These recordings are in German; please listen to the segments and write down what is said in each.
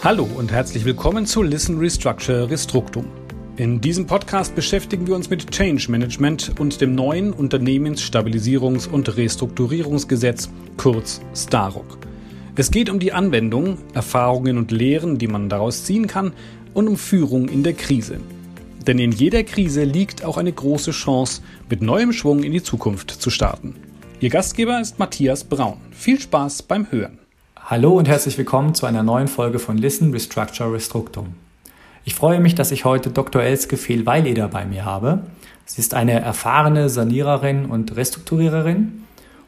Hallo und herzlich willkommen zu Listen Restructure Restructum. In diesem Podcast beschäftigen wir uns mit Change Management und dem neuen Unternehmensstabilisierungs- und Restrukturierungsgesetz, kurz STAROC. Es geht um die Anwendung, Erfahrungen und Lehren, die man daraus ziehen kann, und um Führung in der Krise. Denn in jeder Krise liegt auch eine große Chance, mit neuem Schwung in die Zukunft zu starten. Ihr Gastgeber ist Matthias Braun. Viel Spaß beim Hören. Hallo und herzlich willkommen zu einer neuen Folge von Listen Restructure Restructum. Ich freue mich, dass ich heute Dr. Elske Fehl-Weileder bei mir habe. Sie ist eine erfahrene Saniererin und Restrukturiererin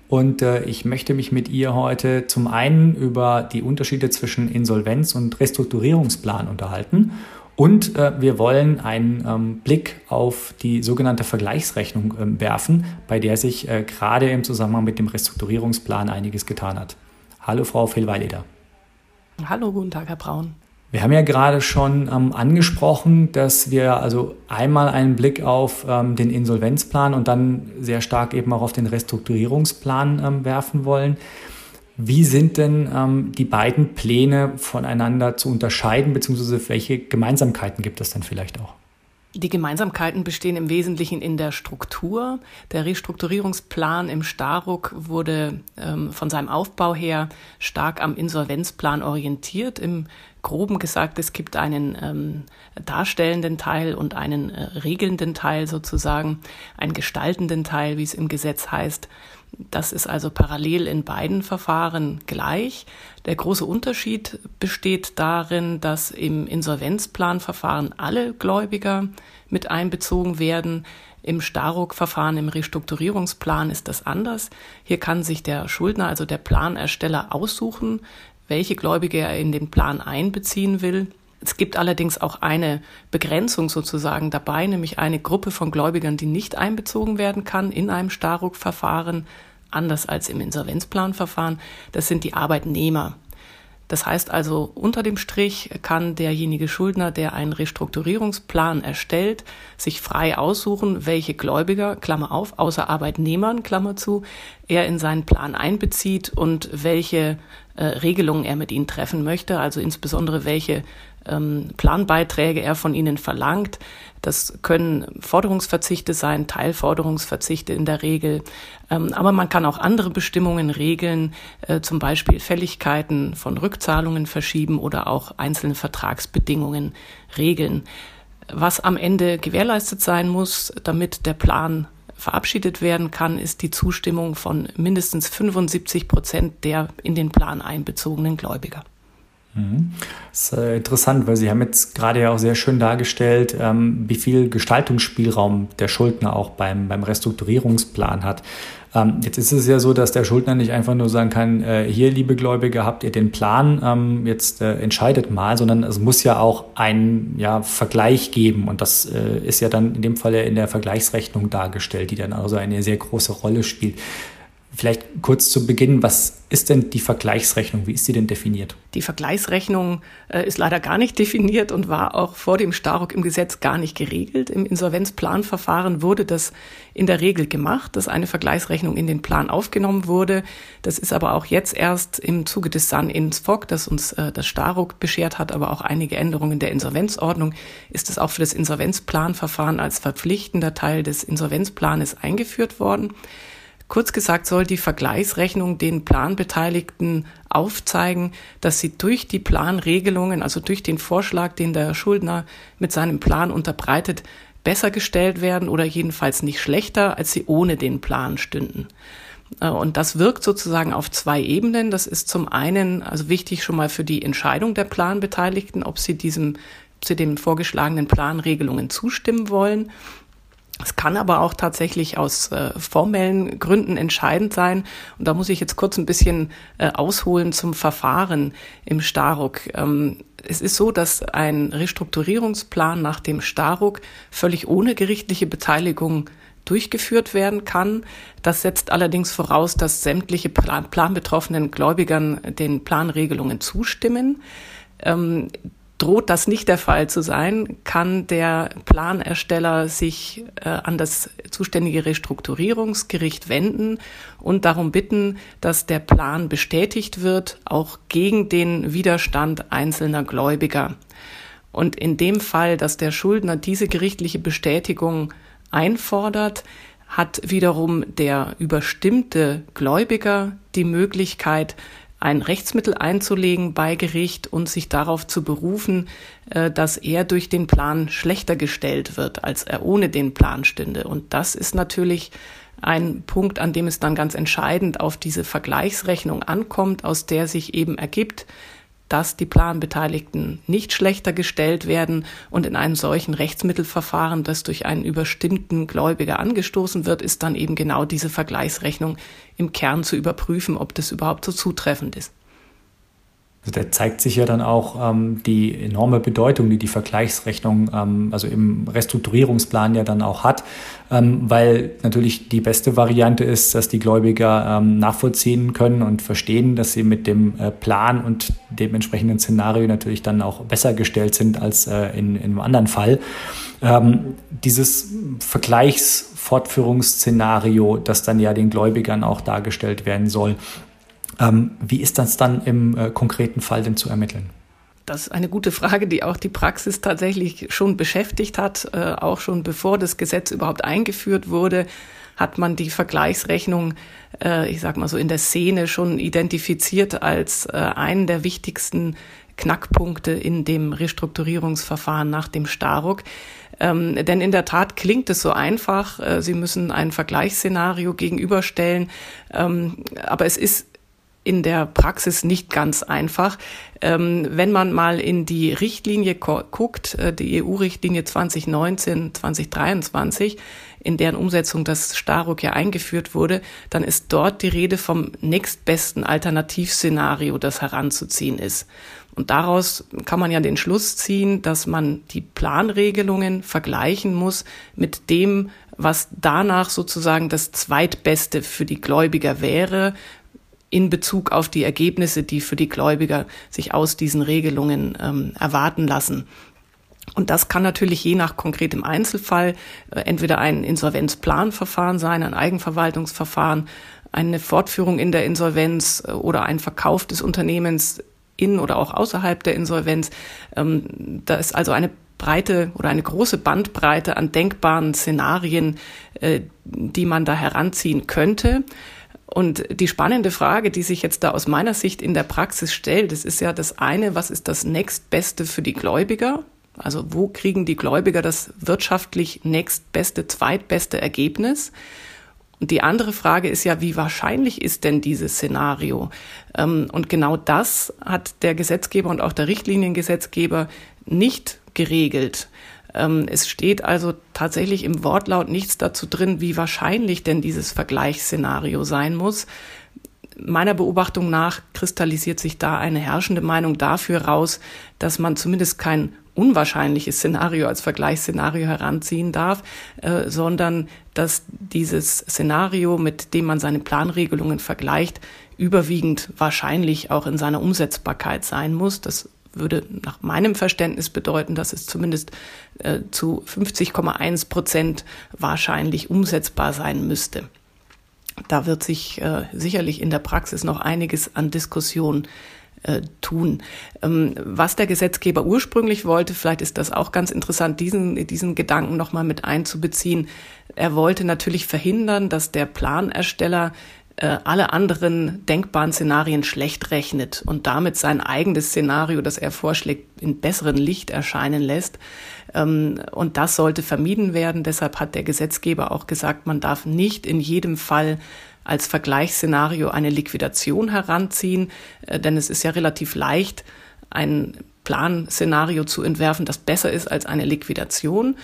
und äh, ich möchte mich mit ihr heute zum einen über die Unterschiede zwischen Insolvenz und Restrukturierungsplan unterhalten und äh, wir wollen einen ähm, Blick auf die sogenannte Vergleichsrechnung äh, werfen, bei der sich äh, gerade im Zusammenhang mit dem Restrukturierungsplan einiges getan hat. Hallo, Frau Fehlweileder. Hallo, guten Tag, Herr Braun. Wir haben ja gerade schon ähm, angesprochen, dass wir also einmal einen Blick auf ähm, den Insolvenzplan und dann sehr stark eben auch auf den Restrukturierungsplan ähm, werfen wollen. Wie sind denn ähm, die beiden Pläne voneinander zu unterscheiden, beziehungsweise welche Gemeinsamkeiten gibt es dann vielleicht auch? Die Gemeinsamkeiten bestehen im Wesentlichen in der Struktur. Der Restrukturierungsplan im Staruk wurde ähm, von seinem Aufbau her stark am Insolvenzplan orientiert. Im Groben gesagt, es gibt einen ähm, darstellenden Teil und einen äh, regelnden Teil sozusagen, einen gestaltenden Teil, wie es im Gesetz heißt. Das ist also parallel in beiden Verfahren gleich. Der große Unterschied besteht darin, dass im Insolvenzplanverfahren alle Gläubiger mit einbezogen werden. Im Staruk-Verfahren, im Restrukturierungsplan ist das anders. Hier kann sich der Schuldner, also der Planersteller, aussuchen, welche Gläubige er in den Plan einbeziehen will. Es gibt allerdings auch eine Begrenzung sozusagen dabei, nämlich eine Gruppe von Gläubigern, die nicht einbezogen werden kann in einem Staruk-Verfahren, anders als im Insolvenzplanverfahren. Das sind die Arbeitnehmer. Das heißt also, unter dem Strich kann derjenige Schuldner, der einen Restrukturierungsplan erstellt, sich frei aussuchen, welche Gläubiger, Klammer auf, außer Arbeitnehmern, Klammer zu, er in seinen Plan einbezieht und welche äh, Regelungen er mit ihnen treffen möchte, also insbesondere welche Planbeiträge er von ihnen verlangt. Das können Forderungsverzichte sein, Teilforderungsverzichte in der Regel. Ähm, aber man kann auch andere Bestimmungen regeln, äh, zum Beispiel Fälligkeiten von Rückzahlungen verschieben oder auch einzelne Vertragsbedingungen regeln. Was am Ende gewährleistet sein muss, damit der Plan verabschiedet werden kann, ist die Zustimmung von mindestens 75 Prozent der in den Plan einbezogenen Gläubiger. Das ist äh, interessant, weil Sie haben jetzt gerade ja auch sehr schön dargestellt, ähm, wie viel Gestaltungsspielraum der Schuldner auch beim, beim Restrukturierungsplan hat. Ähm, jetzt ist es ja so, dass der Schuldner nicht einfach nur sagen kann, äh, hier, liebe Gläubige, habt ihr den Plan, ähm, jetzt äh, entscheidet mal, sondern es muss ja auch einen ja, Vergleich geben. Und das ist ja dann in dem Fall ja in der Vergleichsrechnung dargestellt, die dann also eine sehr große Rolle spielt. Vielleicht kurz zu Beginn, was ist denn die Vergleichsrechnung? Wie ist sie denn definiert? Die Vergleichsrechnung äh, ist leider gar nicht definiert und war auch vor dem Staruk im Gesetz gar nicht geregelt. Im Insolvenzplanverfahren wurde das in der Regel gemacht, dass eine Vergleichsrechnung in den Plan aufgenommen wurde. Das ist aber auch jetzt erst im Zuge des San ins FOG, das uns äh, das Staruk beschert hat, aber auch einige Änderungen der Insolvenzordnung, ist es auch für das Insolvenzplanverfahren als verpflichtender Teil des Insolvenzplanes eingeführt worden. Kurz gesagt soll die Vergleichsrechnung den Planbeteiligten aufzeigen, dass sie durch die Planregelungen, also durch den Vorschlag, den der Schuldner mit seinem Plan unterbreitet, besser gestellt werden oder jedenfalls nicht schlechter, als sie ohne den Plan stünden. Äh, und das wirkt sozusagen auf zwei Ebenen. Das ist zum einen also wichtig schon mal für die Entscheidung der Planbeteiligten, ob sie diesem zu den vorgeschlagenen Planregelungen zustimmen wollen. Es kann aber auch tatsächlich aus äh, formellen Gründen entscheidend sein. Und da muss ich jetzt kurz ein bisschen äh, ausholen zum Verfahren im Staruk. Ähm, es ist so, dass ein Restrukturierungsplan nach dem Staruk völlig ohne gerichtliche Beteiligung durchgeführt werden kann. Das setzt allerdings voraus, dass sämtliche planbetroffenen Gläubigern den Planregelungen zustimmen. Ähm, Droht das nicht der Fall zu sein, kann der Planersteller sich äh, an das zuständige Restrukturierungsgericht wenden und darum bitten, dass der Plan bestätigt wird, auch gegen den Widerstand einzelner Gläubiger. Und in dem Fall, dass der Schuldner diese gerichtliche Bestätigung einfordert, hat wiederum der überstimmte Gläubiger die Möglichkeit, ein Rechtsmittel einzulegen bei Gericht und sich darauf zu berufen, äh, dass er durch den Plan schlechter gestellt wird, als er ohne den Plan stünde. Und das ist natürlich ein Punkt, an dem es dann ganz entscheidend auf diese Vergleichsrechnung ankommt, aus der sich eben ergibt, dass die Planbeteiligten nicht schlechter gestellt werden und in einem solchen Rechtsmittelverfahren, das durch einen überstimmten Gläubiger angestoßen wird, ist dann eben genau diese Vergleichsrechnung im Kern zu überprüfen, ob das überhaupt so zutreffend ist. Also da zeigt sich ja dann auch ähm, die enorme Bedeutung, die die Vergleichsrechnung, ähm, also im Restrukturierungsplan ja dann auch hat, ähm, weil natürlich die beste Variante ist, dass die Gläubiger ähm, nachvollziehen können und verstehen, dass sie mit dem äh, Plan und dem entsprechenden Szenario natürlich dann auch besser gestellt sind als äh, in, in einem anderen Fall. Ähm, dieses Vergleichsfortführungsszenario, das dann ja den Gläubigern auch dargestellt werden soll, ähm, wie ist das dann im äh, konkreten Fall denn zu ermitteln? Das ist eine gute Frage, die auch die Praxis tatsächlich schon beschäftigt hat. Äh, auch schon bevor das Gesetz überhaupt eingeführt wurde, hat man die Vergleichsrechnung, äh, ich sag mal so in der Szene schon identifiziert als äh, einen der wichtigsten Knackpunkte in dem Restrukturierungsverfahren nach dem Staruk. Ähm, denn in der Tat klingt es so einfach. Äh, Sie müssen ein Vergleichsszenario gegenüberstellen. Ähm, aber es ist in der Praxis nicht ganz einfach. Ähm, wenn man mal in die Richtlinie guckt, äh, die EU-Richtlinie 2019-2023, in deren Umsetzung das Staruk ja eingeführt wurde, dann ist dort die Rede vom nächstbesten Alternativszenario, das heranzuziehen ist. Und daraus kann man ja den Schluss ziehen, dass man die Planregelungen vergleichen muss mit dem, was danach sozusagen das zweitbeste für die Gläubiger wäre, in Bezug auf die Ergebnisse, die für die Gläubiger sich aus diesen Regelungen ähm, erwarten lassen. Und das kann natürlich je nach konkretem Einzelfall äh, entweder ein Insolvenzplanverfahren sein, ein Eigenverwaltungsverfahren, eine Fortführung in der Insolvenz äh, oder ein Verkauf des Unternehmens in oder auch außerhalb der Insolvenz. Ähm, da ist also eine breite oder eine große Bandbreite an denkbaren Szenarien, äh, die man da heranziehen könnte. Und die spannende Frage, die sich jetzt da aus meiner Sicht in der Praxis stellt, das ist ja das eine, was ist das nächstbeste für die Gläubiger? Also wo kriegen die Gläubiger das wirtschaftlich nächstbeste, zweitbeste Ergebnis? Und die andere Frage ist ja, wie wahrscheinlich ist denn dieses Szenario? Ähm, und genau das hat der Gesetzgeber und auch der Richtliniengesetzgeber nicht geregelt. Ähm, es steht also tatsächlich im Wortlaut nichts dazu drin, wie wahrscheinlich denn dieses Vergleichsszenario sein muss. Meiner Beobachtung nach kristallisiert sich da eine herrschende Meinung dafür raus, dass man zumindest kein unwahrscheinliches Szenario als Vergleichsszenario heranziehen darf, äh, sondern dass dieses Szenario, mit dem man seine Planregelungen vergleicht, überwiegend wahrscheinlich auch in seiner Umsetzbarkeit sein muss. Das würde nach meinem Verständnis bedeuten, dass es zumindest äh, zu 50,1 Prozent wahrscheinlich umsetzbar sein müsste. Da wird sich äh, sicherlich in der Praxis noch einiges an Diskussion äh, tun. Ähm, was der Gesetzgeber ursprünglich wollte, vielleicht ist das auch ganz interessant, diesen, diesen Gedanken nochmal mit einzubeziehen. Er wollte natürlich verhindern, dass der Planersteller äh, alle anderen denkbaren Szenarien schlecht rechnet und damit sein eigenes Szenario, das er vorschlägt, in besseren Licht erscheinen lässt. Ähm, und das sollte vermieden werden. Deshalb hat der Gesetzgeber auch gesagt, man darf nicht in jedem Fall als Vergleichsszenario eine Liquidation heranziehen, äh, denn es ist ja relativ leicht, ein Planszenario zu entwerfen, das besser ist als eine Liquidation.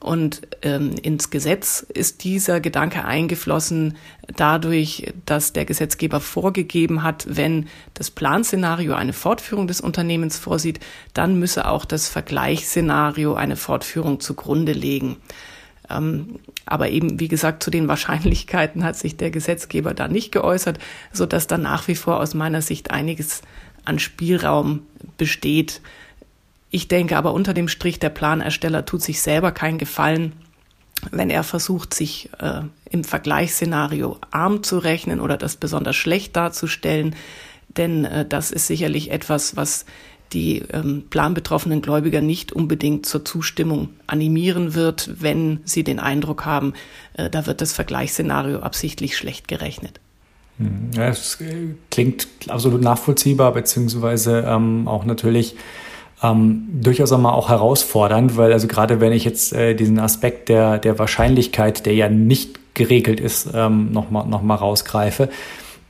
Und ähm, ins Gesetz ist dieser Gedanke eingeflossen dadurch, dass der Gesetzgeber vorgegeben hat, wenn das Planszenario eine Fortführung des Unternehmens vorsieht, dann müsse auch das Vergleichsszenario eine Fortführung zugrunde legen. Ähm, aber eben, wie gesagt, zu den Wahrscheinlichkeiten hat sich der Gesetzgeber da nicht geäußert, so dass da nach wie vor aus meiner Sicht einiges an Spielraum besteht, Ich denke aber unter dem Strich, der Planersteller tut sich selber keinen Gefallen, wenn er versucht, sich äh, im Vergleichsszenario arm zu rechnen oder das besonders schlecht darzustellen. Denn äh, das ist sicherlich etwas, was die ähm, planbetroffenen Gläubiger nicht unbedingt zur Zustimmung animieren wird, wenn sie den Eindruck haben, äh, da wird das Vergleichsszenario absichtlich schlecht gerechnet. Hm, ja, es klingt absolut nachvollziehbar, beziehungsweise ähm, auch natürlich ähm, durchaus einmal auch herausfordernd, weil also gerade wenn ich jetzt äh, diesen Aspekt der, der Wahrscheinlichkeit, der ja nicht geregelt ist, ähm, nochmal noch mal rausgreife,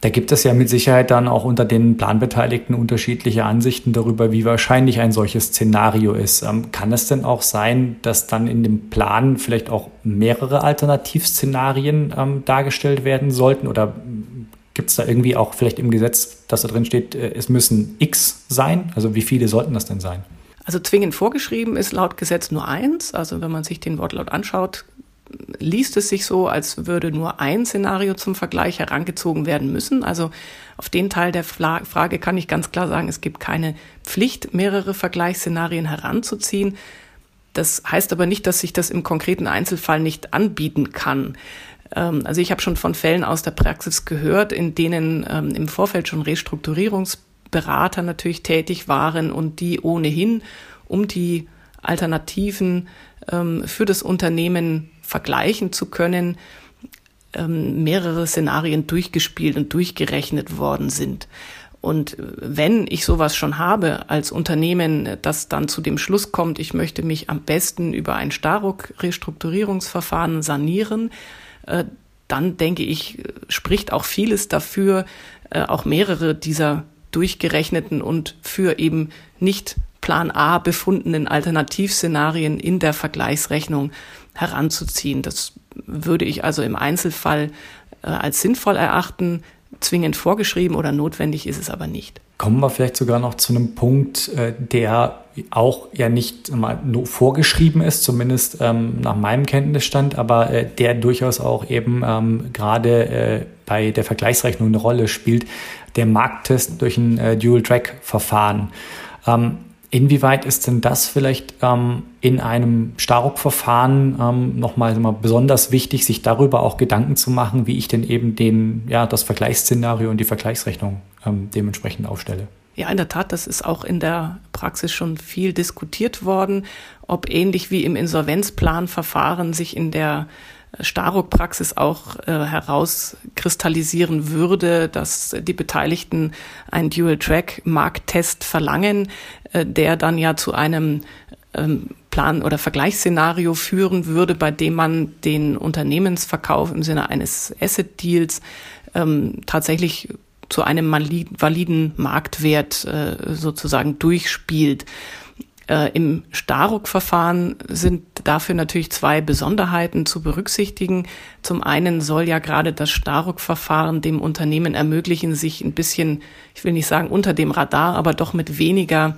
da gibt es ja mit Sicherheit dann auch unter den Planbeteiligten unterschiedliche Ansichten darüber, wie wahrscheinlich ein solches Szenario ist. Ähm, kann es denn auch sein, dass dann in dem Plan vielleicht auch mehrere Alternativszenarien ähm, dargestellt werden sollten? Oder gibt es da irgendwie auch vielleicht im Gesetz, dass da drin steht, äh, es müssen X sein? Also wie viele sollten das denn sein? Also zwingend vorgeschrieben ist laut Gesetz nur eins. Also wenn man sich den Wortlaut anschaut, liest es sich so, als würde nur ein Szenario zum Vergleich herangezogen werden müssen. Also auf den Teil der Frage kann ich ganz klar sagen, es gibt keine Pflicht, mehrere Vergleichsszenarien heranzuziehen. Das heißt aber nicht, dass sich das im konkreten Einzelfall nicht anbieten kann. Ähm, also ich habe schon von Fällen aus der Praxis gehört, in denen ähm, im Vorfeld schon Restrukturierungsberater natürlich tätig waren und die ohnehin um die Alternativen ähm, für das Unternehmen vergleichen zu können, mehrere Szenarien durchgespielt und durchgerechnet worden sind. Und wenn ich sowas schon habe als Unternehmen, das dann zu dem Schluss kommt, ich möchte mich am besten über ein Staruk-Restrukturierungsverfahren sanieren, dann denke ich, spricht auch vieles dafür, äh, auch mehrere dieser durchgerechneten und für eben nicht Plan A befundenen Alternativszenarien in der Vergleichsrechnung heranzuziehen. Das würde ich also im Einzelfall äh, als sinnvoll erachten. Zwingend vorgeschrieben oder notwendig ist es aber nicht. Kommen wir vielleicht sogar noch zu einem Punkt, äh, der auch ja nicht mal nur vorgeschrieben ist, zumindest ähm, nach meinem Kenntnisstand, aber äh, der durchaus auch eben ähm, gerade äh, bei der Vergleichsrechnung eine Rolle spielt, der Markttest durch ein äh, Dual-Track-Verfahren. Ähm, Inwieweit ist denn das vielleicht ähm, in einem Staruk-Verfahren ähm, nochmal mal besonders wichtig, sich darüber auch Gedanken zu machen, wie ich denn eben den, ja, das Vergleichsszenario und die Vergleichsrechnung ähm, dementsprechend aufstelle? Ja, in der Tat, das ist auch in der Praxis schon viel diskutiert worden, ob ähnlich wie im Insolvenzplanverfahren sich in der Staruk-Praxis auch äh, herauskristallisieren würde, dass die Beteiligten einen Dual-Track-Markttest verlangen, äh, der dann ja zu einem ähm, Plan- oder Vergleichsszenario führen würde, bei dem man den Unternehmensverkauf im Sinne eines Asset-Deals ähm, tatsächlich zu einem validen Marktwert äh, sozusagen durchspielt. Äh, Im Staruk-Verfahren sind dafür natürlich zwei Besonderheiten zu berücksichtigen. Zum einen soll ja gerade das Staruk-Verfahren dem Unternehmen ermöglichen, sich ein bisschen, ich will nicht sagen unter dem Radar, aber doch mit weniger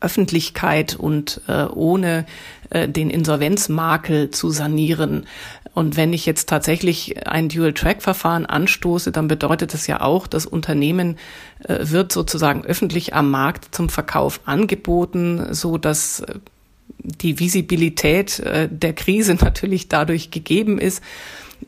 Öffentlichkeit und äh, ohne äh, den Insolvenzmakel zu sanieren. Und wenn ich jetzt tatsächlich ein Dual-Track-Verfahren anstoße, dann bedeutet das ja auch, das Unternehmen äh, wird sozusagen öffentlich am Markt zum Verkauf angeboten, so dass äh, die Visibilität äh, der Krise natürlich dadurch gegeben ist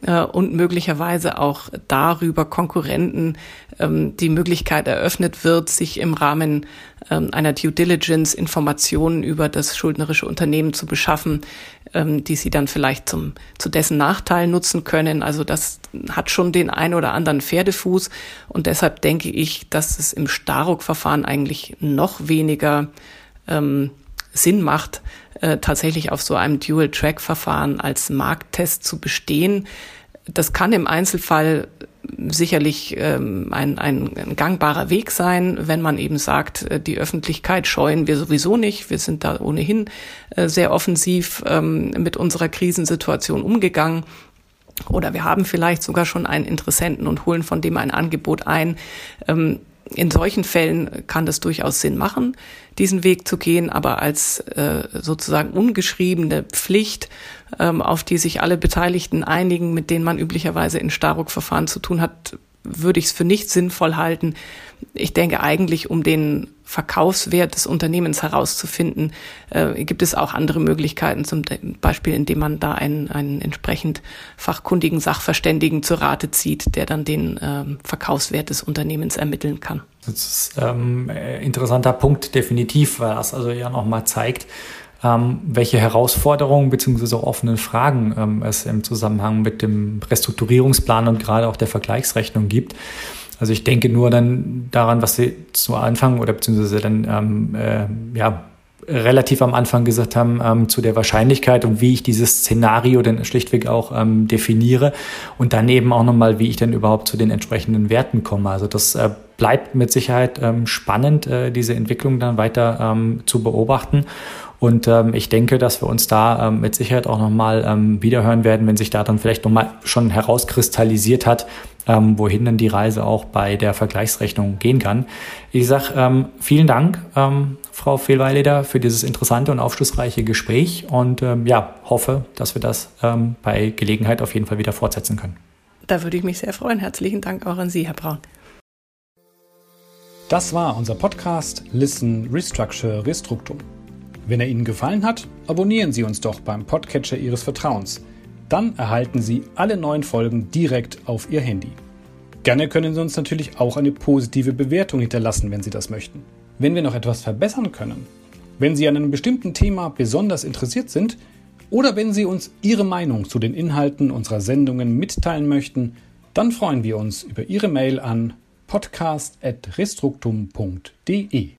äh, und möglicherweise auch darüber Konkurrenten ähm, die Möglichkeit eröffnet wird, sich im Rahmen ähm, einer Due Diligence Informationen über das schuldnerische Unternehmen zu beschaffen, ähm, die sie dann vielleicht zum, zu dessen Nachteil nutzen können. Also das hat schon den ein oder anderen Pferdefuß und deshalb denke ich, dass es im Staruk-Verfahren eigentlich noch weniger ähm, Sinn macht, äh, tatsächlich auf so einem Dual-Track-Verfahren als Markttest zu bestehen. Das kann im Einzelfall sicherlich ähm, ein, ein, gangbarer Weg sein, wenn man eben sagt, äh, die Öffentlichkeit scheuen wir sowieso nicht. Wir sind da ohnehin äh, sehr offensiv ähm, mit unserer Krisensituation umgegangen. Oder wir haben vielleicht sogar schon einen Interessenten und holen von dem ein Angebot ein. Ähm, in solchen Fällen kann das durchaus Sinn machen, diesen Weg zu gehen, aber als äh, sozusagen ungeschriebene Pflicht, ähm, auf die sich alle Beteiligten einigen, mit denen man üblicherweise in Staruk-Verfahren zu tun hat, würde ich es für nicht sinnvoll halten, ich denke eigentlich, um den Verkaufswert des Unternehmens herauszufinden, äh, gibt es auch andere Möglichkeiten, zum Beispiel indem man da einen, einen entsprechend fachkundigen Sachverständigen zur Rate zieht, der dann den äh, Verkaufswert des Unternehmens ermitteln kann. Das ist ähm, interessanter Punkt, definitiv, weil das also ja nochmal zeigt, ähm, welche Herausforderungen bzw. offenen Fragen ähm, es im Zusammenhang mit dem Restrukturierungsplan und gerade auch der Vergleichsrechnung gibt. Also ich denke nur dann daran, was Sie zu Anfang oder beziehungsweise dann ähm, äh, ja relativ am Anfang gesagt haben, ähm, zu der Wahrscheinlichkeit und wie ich dieses Szenario dann schlichtweg auch ähm, definiere und dann eben auch nochmal, wie ich dann überhaupt zu den entsprechenden Werten komme. Also das äh, bleibt mit Sicherheit ähm, spannend, äh, diese Entwicklung dann weiter ähm, zu beobachten. Und ähm, ich denke, dass wir uns da ähm, mit Sicherheit auch nochmal ähm, wiederhören werden, wenn sich da dann vielleicht nochmal schon herauskristallisiert hat, ähm, wohin dann die Reise auch bei der Vergleichsrechnung gehen kann. Ich sage ähm, vielen Dank, ähm, Frau Fehlweileder, für dieses interessante und aufschlussreiche Gespräch und ähm, ja, hoffe, dass wir das ähm, bei Gelegenheit auf jeden Fall wieder fortsetzen können. Da würde ich mich sehr freuen. Herzlichen Dank auch an Sie, Herr Braun. Das war unser Podcast Listen, Restructure, Restruktum. Wenn er Ihnen gefallen hat, abonnieren Sie uns doch beim Podcatcher Ihres Vertrauens. Dann erhalten Sie alle neuen Folgen direkt auf Ihr Handy. Gerne können Sie uns natürlich auch eine positive Bewertung hinterlassen, wenn Sie das möchten. Wenn wir noch etwas verbessern können, wenn Sie an einem bestimmten Thema besonders interessiert sind oder wenn Sie uns Ihre Meinung zu den Inhalten unserer Sendungen mitteilen möchten, dann freuen wir uns über Ihre Mail an podcast.restruktum.de.